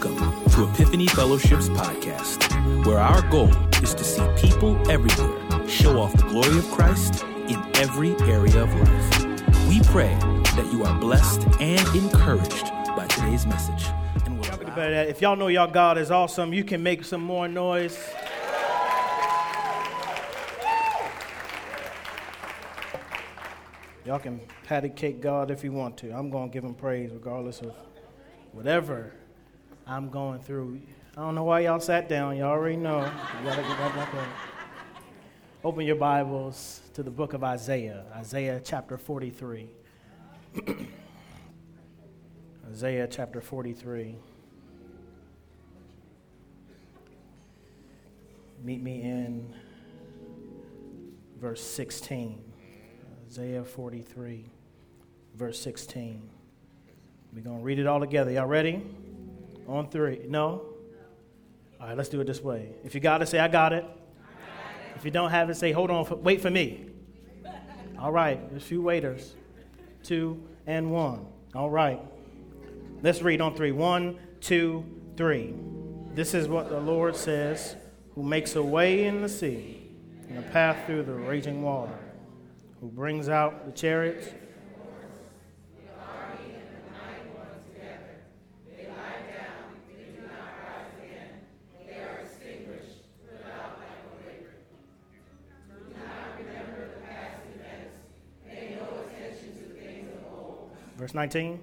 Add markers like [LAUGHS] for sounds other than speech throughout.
Welcome to Epiphany Fellowship's podcast, where our goal is to see people everywhere show off the glory of Christ in every area of life. We pray that you are blessed and encouraged by today's message. And we'll If y'all know y'all God is awesome, you can make some more noise. Y'all can patty cake God if you want to. I'm going to give him praise regardless of whatever I'm going through. I don't know why y'all sat down. Y'all already know. You gotta get right back up. Open your Bibles to the book of Isaiah, Isaiah chapter 43. [CLEARS THROAT] Isaiah chapter 43. Meet me in verse 16. Isaiah 43, verse 16. We're going to read it all together. Y'all ready? On three. No? All right, let's do it this way. If you got it, say, I got it. If you don't have it, say, hold on, wait for me. All right, there's a few waiters. Two and one. All right. Let's read on three. One, two, three. This is what the Lord says, who makes a way in the sea and a path through the raging water who brings out the chariots. Verse 19.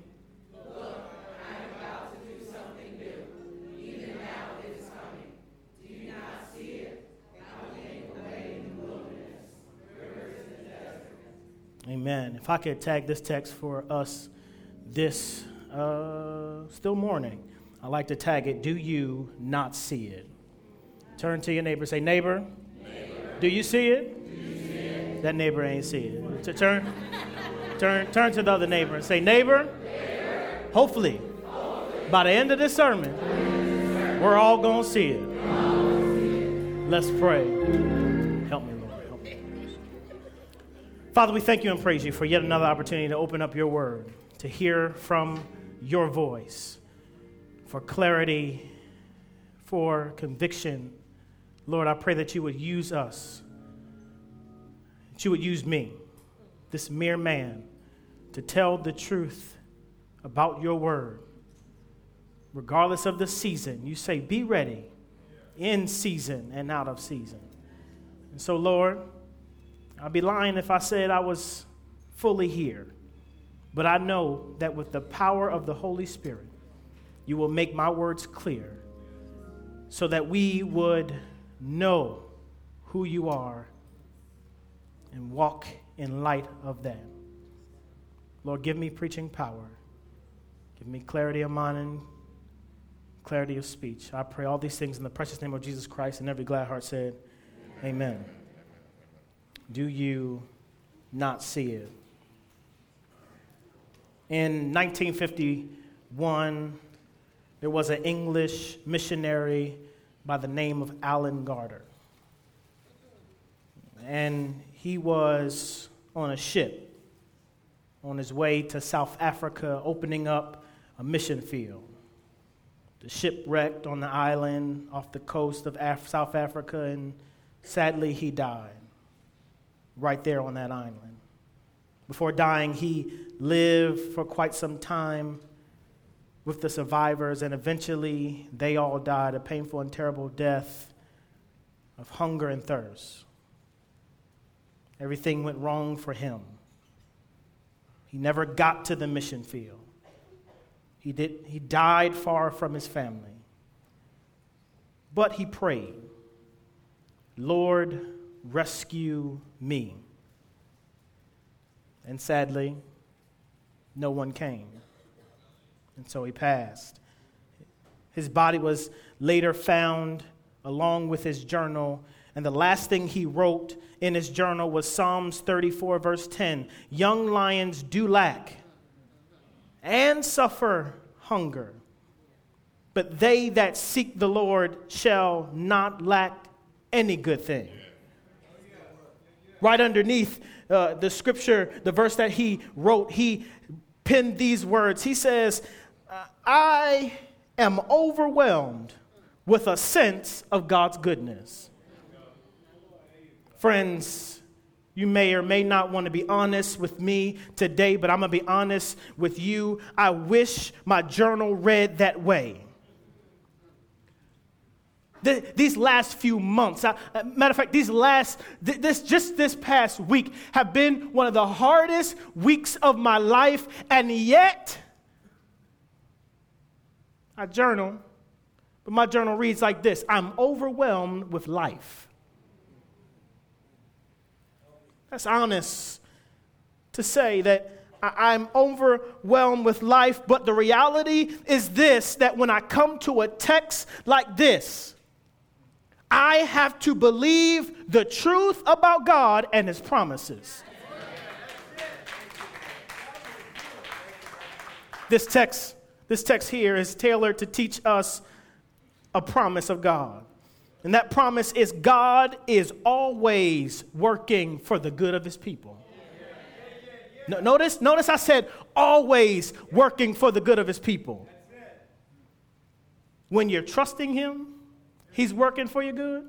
Amen. If I could tag this text for us this uh, still morning, I like to tag it, Do you not see it? Turn to your neighbor, say, Neighbor, neighbor. Do, you see it? you see it? That neighbor ain't see it. To turn, turn, turn to the other neighbor and say, Neighbor, neighbor. Hopefully, hopefully, by the end of this sermon, we're all going to see it. Let's pray. Help me, Lord. Help me. Father, we thank you and praise you for yet another opportunity to open up your word, to hear from your voice, for clarity, for conviction. Lord, I pray that you would use us, that you would use me, this mere man, to tell the truth about your word. Regardless of the season, you say, be ready in season and out of season. And so, Lord, I'd be lying if I said I was fully here. But I know that with the power of the Holy Spirit, you will make my words clear so that we would know who you are and walk in light of that. Lord, give me preaching power. Give me clarity of mind and clarity of speech. I pray all these things in the precious name of Jesus Christ, and every glad heart said, Amen. Do you not see it? In 1951, there was an English missionary by the name of Alan Gardiner. And he was on a ship on his way to South Africa, opening up a mission field. The ship wrecked on the island off the coast of Af- South Africa, and sadly, he died right there on that island. Before dying, he lived for quite some time with the survivors, and eventually they all died a painful and terrible death of hunger and thirst. Everything went wrong for him. He never got to the mission field. He, did, he died far from his family. But he prayed, Lord, rescue me. And sadly, no one came. And so he passed. His body was later found along with his journal. And the last thing he wrote in his journal was Psalms 34, verse 10 Young lions do lack and suffer hunger, but they that seek the Lord shall not lack any good thing. Right underneath uh, the scripture, the verse that he wrote, he penned these words. He says, I am overwhelmed with a sense of God's goodness. Friends, you may or may not want to be honest with me today, but I'm going to be honest with you. I wish my journal read that way. The, these last few months, I, uh, matter of fact, these last, th- this just this past week have been one of the hardest weeks of my life, and yet I journal, but my journal reads like this I'm overwhelmed with life. That's honest to say that I'm overwhelmed with life, but the reality is this that when I come to a text like this, I have to believe the truth about God and His promises. This text, this text here is tailored to teach us a promise of God. And that promise is God is always working for the good of his people. No, notice, notice I said always working for the good of his people. When you're trusting him, he's working for your good.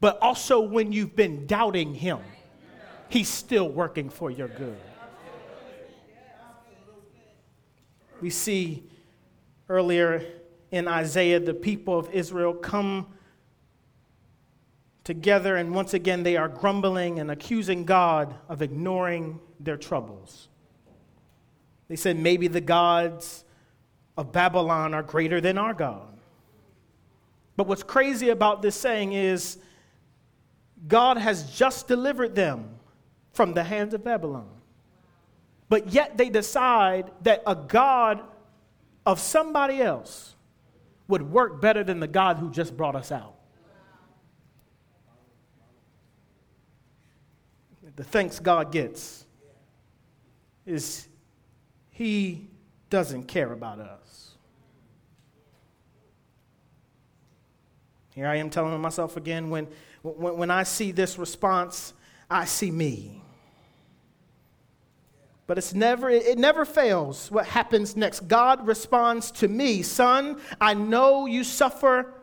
But also when you've been doubting him, he's still working for your good. We see earlier in Isaiah, the people of Israel come together, and once again they are grumbling and accusing God of ignoring their troubles. They said, maybe the gods of Babylon are greater than our God. But what's crazy about this saying is God has just delivered them from the hands of Babylon. But yet they decide that a God of somebody else would work better than the God who just brought us out. The thanks God gets is He doesn't care about us. Here I am telling myself again when, when, when I see this response, I see me. But it's never, it never fails what happens next. God responds to me, Son, I know you suffer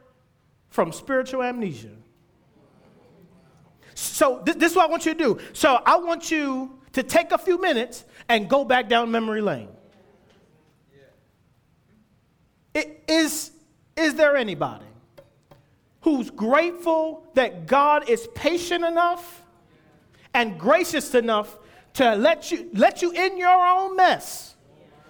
from spiritual amnesia. So, th- this is what I want you to do. So, I want you to take a few minutes and go back down memory lane. It, is, is there anybody who's grateful that God is patient enough and gracious enough to let you, let you in your own mess.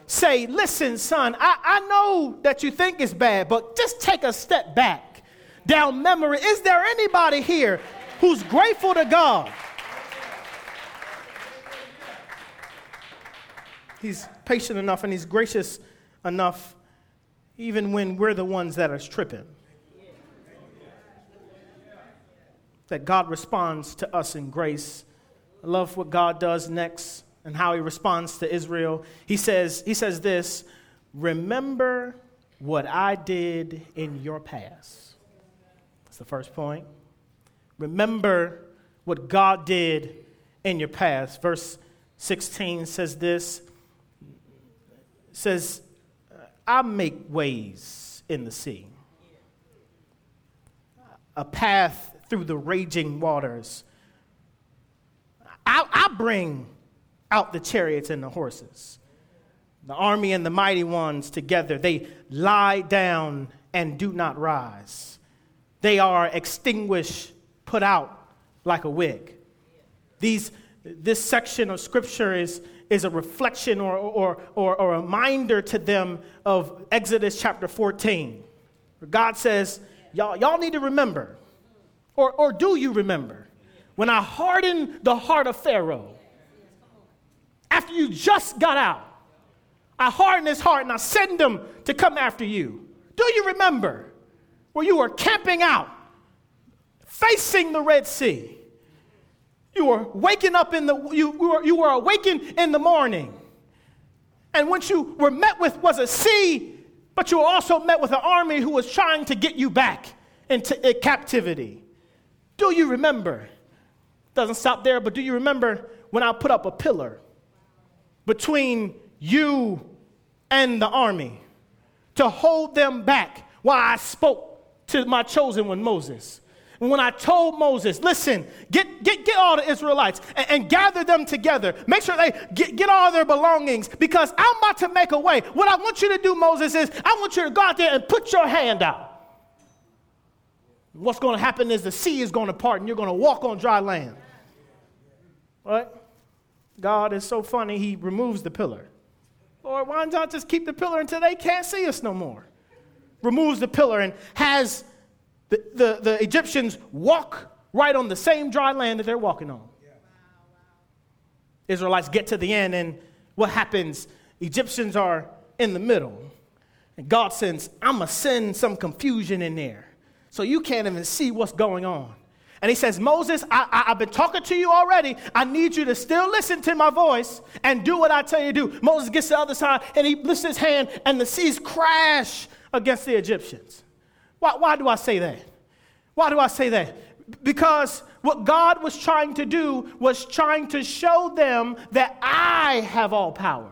Say, listen, son, I, I know that you think it's bad, but just take a step back down memory. Is there anybody here who's grateful to God? He's patient enough and he's gracious enough even when we're the ones that are tripping. That God responds to us in grace I love what God does next and how he responds to Israel. He says, he says this Remember what I did in your past. That's the first point. Remember what God did in your past. Verse 16 says this says, I make ways in the sea, a path through the raging waters. I, I bring out the chariots and the horses. The army and the mighty ones together, they lie down and do not rise. They are extinguished, put out like a wig. These, this section of scripture is, is a reflection or, or, or, or a reminder to them of Exodus chapter 14. Where God says, y'all, y'all need to remember, or, or do you remember? When I hardened the heart of Pharaoh, after you just got out, I hardened his heart and I send him to come after you. Do you remember where you were camping out, facing the Red Sea? You were waking up in the, you, you, were, you were awakened in the morning. And what you were met with was a sea, but you were also met with an army who was trying to get you back into captivity. Do you remember? Doesn't stop there, but do you remember when I put up a pillar between you and the army to hold them back while I spoke to my chosen one, Moses. When I told Moses, listen, get, get, get all the Israelites and, and gather them together. Make sure they get, get all their belongings because I'm about to make a way. What I want you to do, Moses, is I want you to go out there and put your hand out. What's going to happen is the sea is going to part and you're going to walk on dry land. Right? God is so funny, he removes the pillar. Lord, why not just keep the pillar until they can't see us no more? Removes the pillar and has the, the, the Egyptians walk right on the same dry land that they're walking on. Israelites get to the end, and what happens? Egyptians are in the middle. And God sends, I'm going to send some confusion in there. So you can't even see what's going on. And he says, Moses, I, have been talking to you already. I need you to still listen to my voice and do what I tell you to do. Moses gets to the other side and he lifts his hand, and the seas crash against the Egyptians. Why, why do I say that? Why do I say that? Because what God was trying to do was trying to show them that I have all power.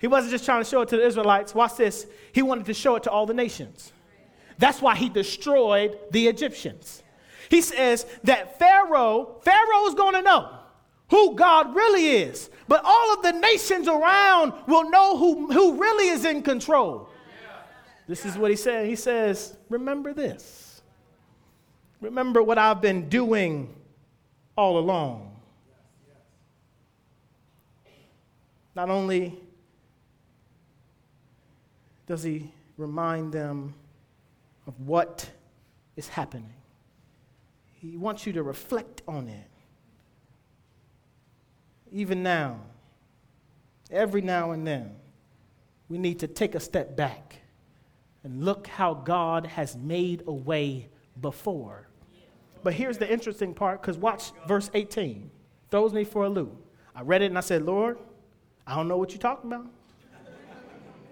He wasn't just trying to show it to the Israelites. Watch this. He wanted to show it to all the nations. That's why he destroyed the Egyptians. He says that Pharaoh, Pharaoh is going to know who God really is, but all of the nations around will know who, who really is in control. This is what he said. He says, Remember this. Remember what I've been doing all along. Not only does he remind them of what is happening, he wants you to reflect on it. Even now, every now and then, we need to take a step back and look how God has made a way before. But here's the interesting part because watch verse 18. Throws me for a loop. I read it and I said, Lord, I don't know what you're talking about.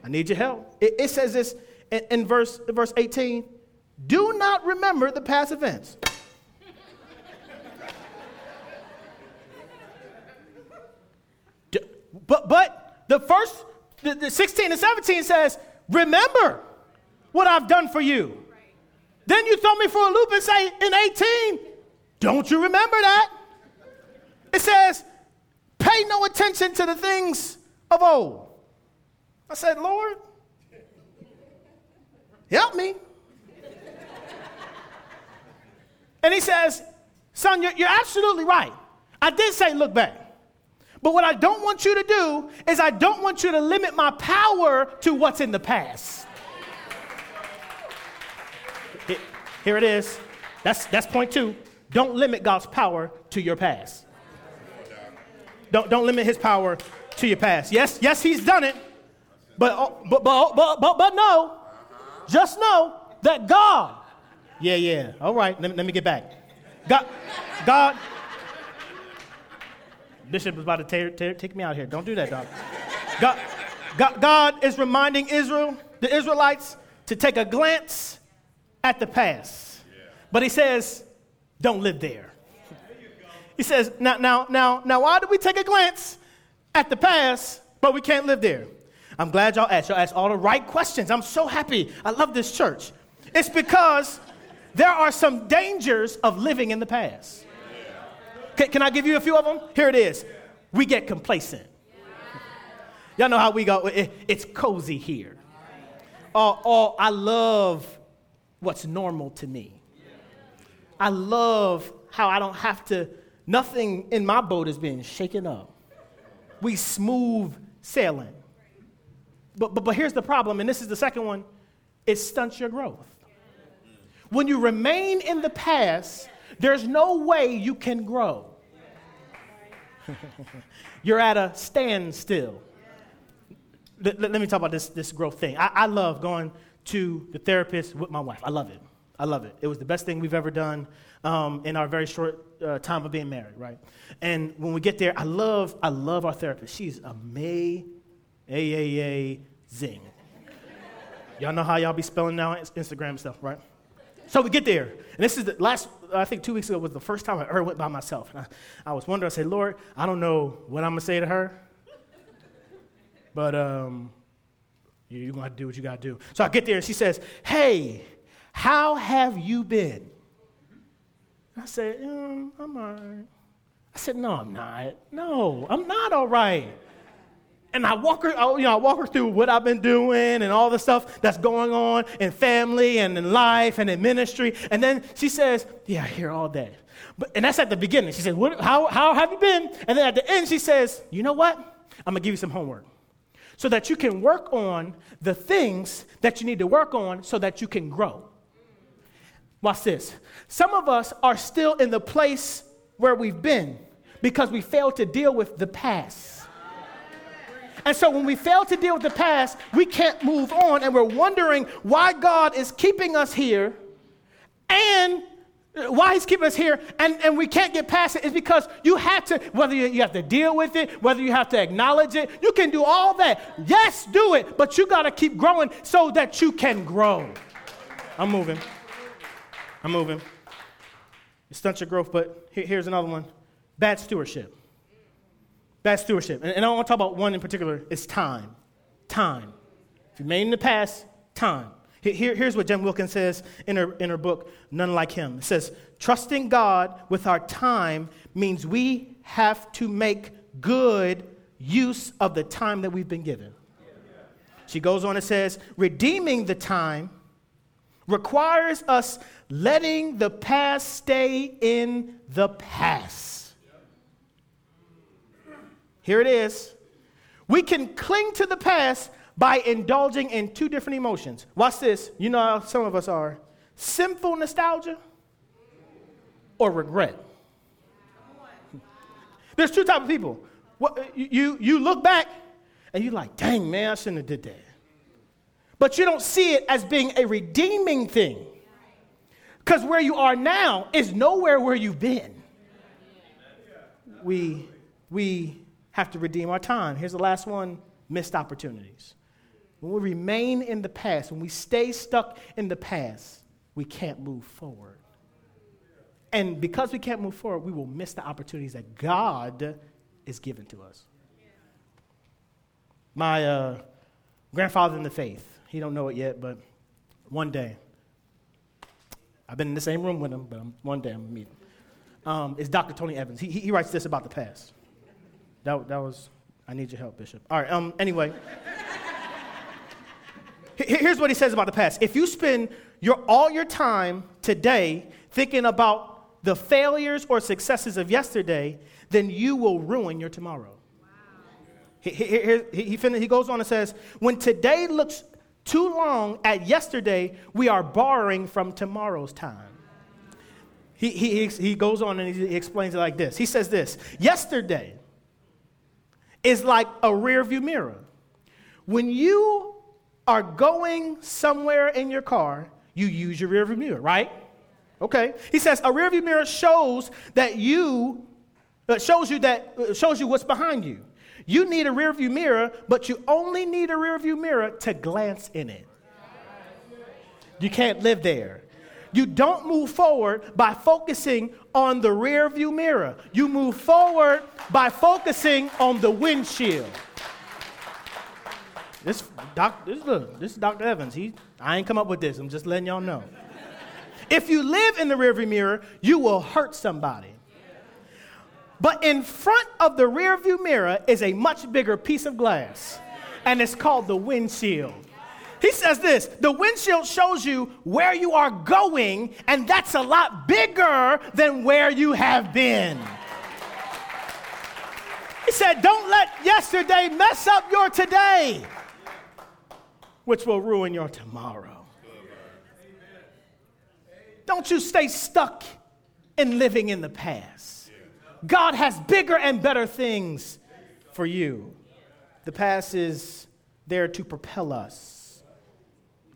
I need your help. It, it says this in, in verse, verse 18 do not remember the past events. but, but the first, the, the 16 and 17 says, remember what I've done for you. Then you throw me for a loop and say in 18, don't you remember that? It says, pay no attention to the things of old. I said, Lord, help me. And he says, son, you're, you're absolutely right. I did say look back. But what I don't want you to do is I don't want you to limit my power to what's in the past. Here it is. That's, that's point two. Don't limit God's power to your past. Don't, don't limit his power to your past. Yes, yes, he's done it. But, but, but, but, but, but no, just know that God, yeah, yeah, all right, let me, let me get back. God, God, Bishop is about to tear, tear, take me out here. Don't do that, dog. God, God, God is reminding Israel, the Israelites, to take a glance at the past. But he says, don't live there. He says, now, now, now, now, why do we take a glance at the past, but we can't live there? I'm glad y'all asked. Y'all asked all the right questions. I'm so happy. I love this church. It's because there are some dangers of living in the past. Can, can I give you a few of them? Here it is. We get complacent. Y'all know how we go. It, it's cozy here. Oh, oh, I love what's normal to me. I love how I don't have to, nothing in my boat is being shaken up. We smooth sailing. But, but, but here's the problem, and this is the second one it stunts your growth. When you remain in the past, there's no way you can grow. [LAUGHS] You're at a standstill. Let, let, let, me talk about this, this growth thing. I, I love going to the therapist with my wife. I love it. I love it. It was the best thing we've ever done um, in our very short uh, time of being married, right? And when we get there, I love, I love our therapist. She's amazing. y'all know how y'all be spelling now Instagram stuff, right? So we get there, and this is the last, I think two weeks ago was the first time I ever went by myself. And I, I was wondering, I said, Lord, I don't know what I'm gonna say to her, but um, You're going to do what you got to do. So I get there and she says, Hey, how have you been? I said, mm, I'm all right. I said, No, I'm not. No, I'm not all right. And I walk her, you know, I walk her through what I've been doing and all the stuff that's going on in family and in life and in ministry. And then she says, Yeah, here all day. But, and that's at the beginning. She says, how, how have you been? And then at the end, she says, You know what? I'm going to give you some homework so that you can work on the things that you need to work on so that you can grow. Watch this. Some of us are still in the place where we've been because we failed to deal with the past. And so when we fail to deal with the past, we can't move on and we're wondering why God is keeping us here and why he's keeping us here and, and we can't get past it is because you have to, whether you, have to deal with it, whether you have to acknowledge it, you can do all that. Yes, do it, but you got to keep growing so that you can grow. I'm moving. I'm moving. It stunts your growth, but here's another one bad stewardship. Bad stewardship. And, and I want to talk about one in particular it's time. Time. If you made in the past, time. Here, here's what Jen Wilkins says in her, in her book, None Like Him. It says, Trusting God with our time means we have to make good use of the time that we've been given. She goes on and says, Redeeming the time requires us letting the past stay in the past. Here it is. We can cling to the past by indulging in two different emotions. Watch this. You know how some of us are sinful nostalgia or regret. There's two types of people. You, you look back and you're like, dang, man, I shouldn't have did that. But you don't see it as being a redeeming thing. Because where you are now is nowhere where you've been. We, we have to redeem our time. Here's the last one missed opportunities. When we remain in the past, when we stay stuck in the past, we can't move forward. And because we can't move forward, we will miss the opportunities that God is giving to us. My uh, grandfather in the faith, he don't know it yet, but one day, I've been in the same room with him, but I'm, one day I'm going to meet him. Um, is Dr. Tony Evans. He, he writes this about the past. That, that was, I need your help, Bishop. All right, um, anyway. Here's what he says about the past. If you spend your, all your time today thinking about the failures or successes of yesterday, then you will ruin your tomorrow. Wow. He, he, he, he, he goes on and says, when today looks too long at yesterday, we are borrowing from tomorrow's time. He, he, he goes on and he explains it like this. He says this Yesterday is like a rear view mirror. When you are going somewhere in your car, you use your rearview mirror, right? Okay. He says a rearview mirror shows that you uh, shows you that uh, shows you what's behind you. You need a rearview mirror, but you only need a rearview mirror to glance in it. You can't live there. You don't move forward by focusing on the rearview mirror. You move forward by focusing on the windshield. This doc, this, look, this is Dr. Evans. He, I ain't come up with this. I'm just letting y'all know. if you live in the rearview mirror, you will hurt somebody. But in front of the rearview mirror is a much bigger piece of glass, and it's called the windshield. He says this the windshield shows you where you are going, and that's a lot bigger than where you have been. He said, Don't let yesterday mess up your today which will ruin your tomorrow. Don't you stay stuck in living in the past. God has bigger and better things for you. The past is there to propel us,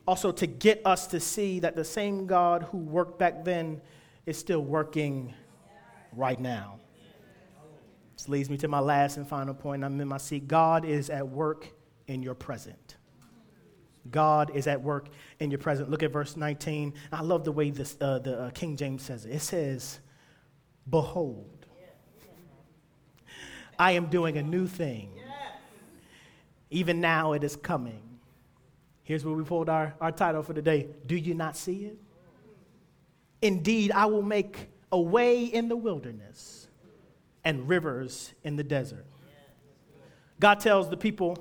also to get us to see that the same God who worked back then is still working right now. This leads me to my last and final point. I'm in my seat. God is at work in your present. God is at work in your present. Look at verse 19. I love the way this, uh, the uh, King James says it. It says, Behold, I am doing a new thing. Even now it is coming. Here's where we pulled our, our title for today Do you not see it? Indeed, I will make a way in the wilderness and rivers in the desert. God tells the people,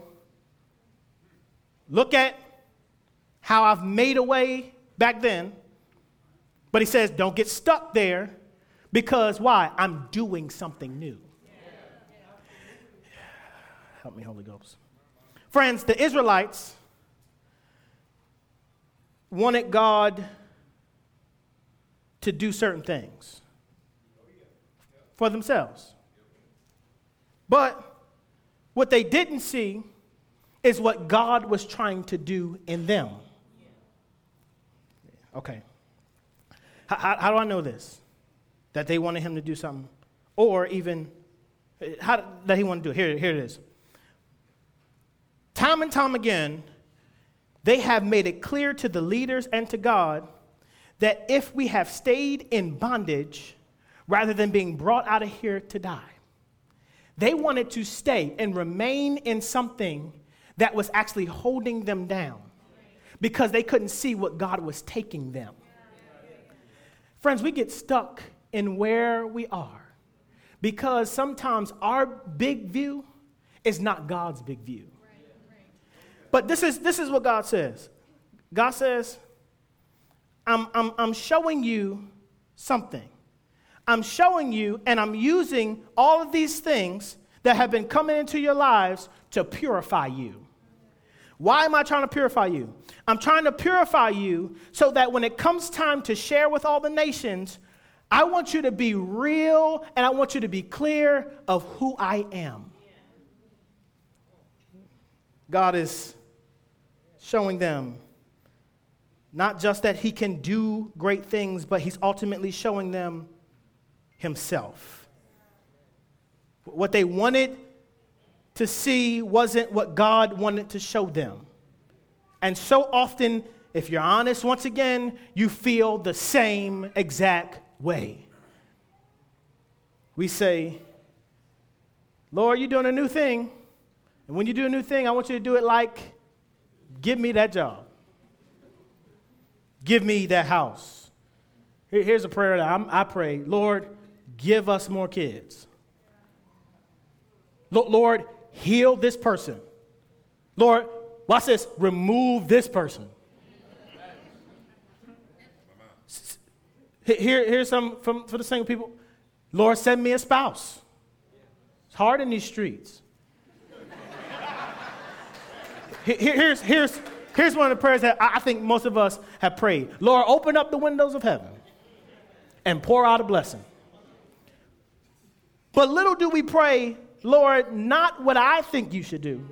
Look at how I've made a way back then. But he says, Don't get stuck there because why? I'm doing something new. Help me, Holy Ghost. Friends, the Israelites wanted God to do certain things for themselves. But what they didn't see is what God was trying to do in them. Okay. How, how, do I know this? That they wanted him to do something? Or even, how that he wanted to do it? Here, here it is. Time and time again, they have made it clear to the leaders and to God that if we have stayed in bondage rather than being brought out of here to die, they wanted to stay and remain in something that was actually holding them down because they couldn't see what God was taking them. Friends, we get stuck in where we are because sometimes our big view is not God's big view. But this is, this is what God says God says, I'm, I'm, I'm showing you something. I'm showing you, and I'm using all of these things that have been coming into your lives to purify you. Why am I trying to purify you? I'm trying to purify you so that when it comes time to share with all the nations, I want you to be real and I want you to be clear of who I am. God is showing them not just that He can do great things, but He's ultimately showing them Himself. What they wanted to see wasn't what God wanted to show them. And so often, if you're honest, once again, you feel the same exact way. We say, Lord, you're doing a new thing. And when you do a new thing, I want you to do it like, give me that job. Give me that house. Here's a prayer that I'm, i pray Lord, give us more kids. Lord, heal this person. Lord, watch this, remove this person. Here, here's some from, for the single people. Lord, send me a spouse. It's hard in these streets. Here, here's, here's, here's one of the prayers that I think most of us have prayed Lord, open up the windows of heaven and pour out a blessing. But little do we pray Lord, not what I think you should do,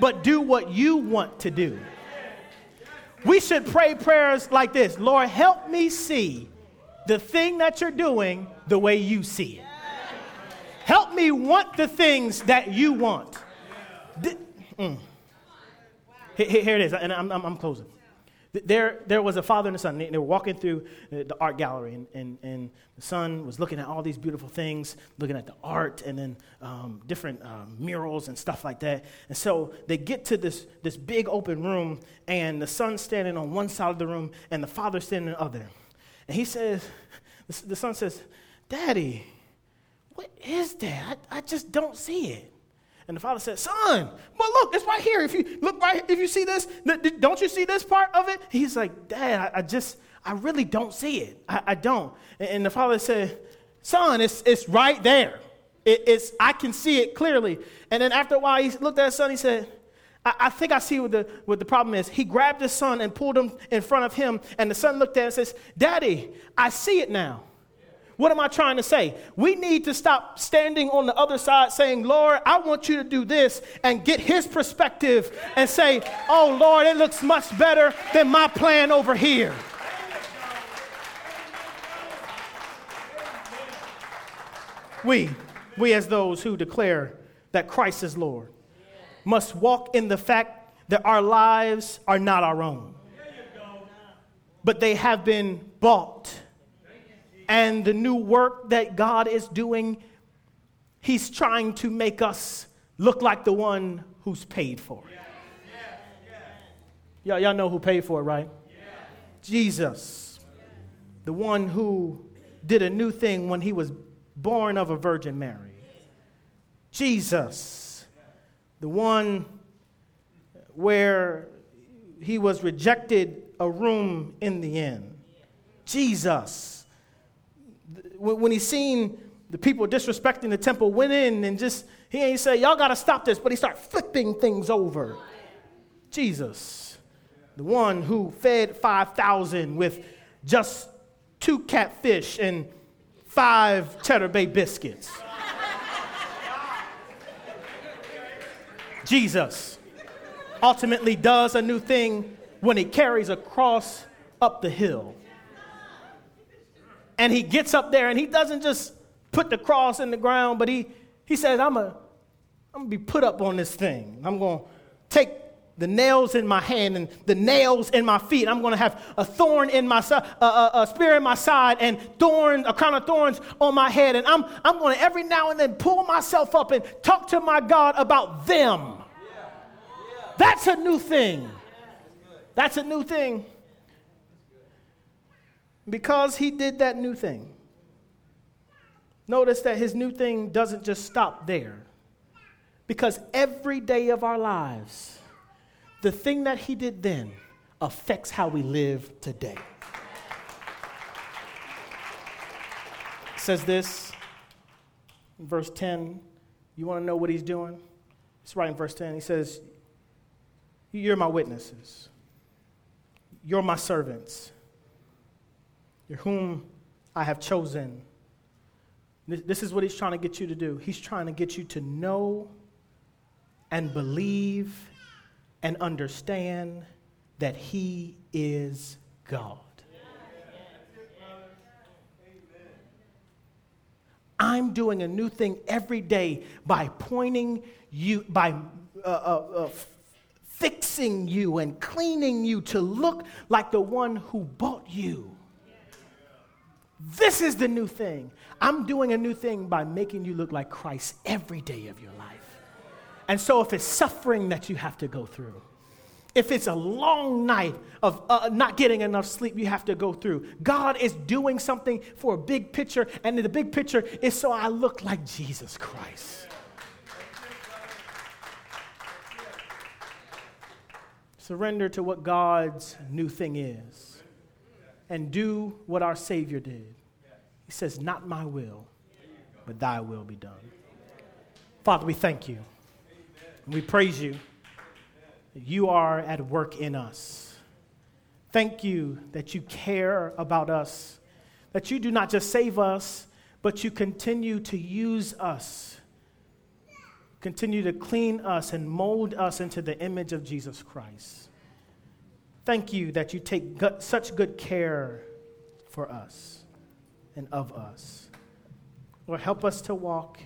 but do what you want to do. We should pray prayers like this Lord, help me see the thing that you're doing the way you see it. Help me want the things that you want. Mm. Here, it is, and I'm, I'm, I'm closing. There, there was a father and a son. They, they were walking through the art gallery, and, and, and, the son was looking at all these beautiful things, looking at the art, and then um, different um, murals and stuff like that. And so they get to this, this big open room, and the son's standing on one side of the room, and the father's standing on the other. And he says, the son says, Daddy, what is that? I, I just don't see it. And the father said, Son, well, look, it's right here. If you look right, if you see this, don't you see this part of it? He's like, Dad, I, just, I really don't see it. I, I don't. And, and, the father said, Son, it's, it's right there. It, it's, I can see it clearly. And then after a while, he looked at his son, he said, I, I think I see what the, what the problem is. He grabbed his son and pulled him in front of him, and the son looked at him and says, Daddy, I see it now. What am I trying to say? We need to stop standing on the other side saying, Lord, I want you to do this, and get his perspective and say, Oh, Lord, it looks much better than my plan over here. We, we as those who declare that Christ is Lord, must walk in the fact that our lives are not our own, but they have been bought and the new work that God is doing, He's trying to make us look like the one who's paid for it. Y'all, y'all know who paid for it, right? Jesus, the one who did a new thing when he was born of a Virgin Mary. Jesus, the one where he was rejected a room in the inn. Jesus, when he seen the people disrespecting the temple, went in and just, he ain't say, y'all got to stop this, but he started flipping things over. Jesus, the one who fed 5,000 with just two catfish and five Cheddar Bay biscuits. Jesus ultimately does a new thing when he carries a cross up the hill. And he gets up there and he doesn't just put the cross in the ground, but he, he says, I'm going I'm to be put up on this thing. I'm going to take the nails in my hand and the nails in my feet. I'm going to have a thorn in my side, a, a, a, spear in my side, and thorns, a crown of thorns on my head. And I'm, I'm going to every now and then pull myself up and talk to my God about them. That's a new thing. That's a new thing. Because he did that new thing, notice that his new thing doesn't just stop there. Because every day of our lives, the thing that he did then affects how we live today. It says this verse 10. You want to know what he's doing? It's right in verse 10. He says, You're my witnesses, you're my servants, you're whom I have chosen. This is what he's trying to get you to do. He's trying to get you to know and believe and understand that He is God. I'm doing a new thing every day by pointing you, by uh, uh, uh, fixing you and cleaning you to look like the one who bought you. This is the new thing. I'm doing a new thing by making you look like Christ every day of your life. And so, if it's suffering that you have to go through, if it's a long night of uh, not getting enough sleep you have to go through, God is doing something for a big picture, and the big picture is so I look like Jesus Christ. Surrender to what God's new thing is and do what our Savior did. He says, Not my will, but thy will be done. Father, we thank you. We praise you. You are at work in us. Thank you that you care about us, that you do not just save us, but you continue to use us, continue to clean us and mold us into the image of Jesus Christ. Thank you that you take good, such good care for us and of us. Lord, help us to walk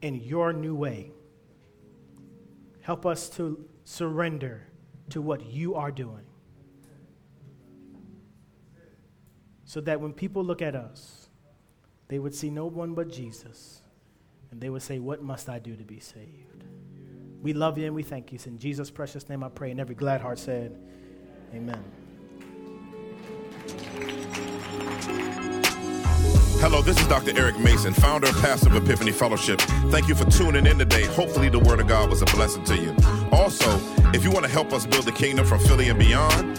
in your new way. Help us to surrender to what you are doing. So that when people look at us, they would see no one but Jesus. And they would say, What must I do to be saved? We love you and we thank you. It's in Jesus' precious name I pray. And every glad heart said, Amen. Hello, this is Dr. Eric Mason, founder and pastor of Epiphany Fellowship. Thank you for tuning in today. Hopefully, the Word of God was a blessing to you. Also, if you want to help us build the kingdom from Philly and beyond,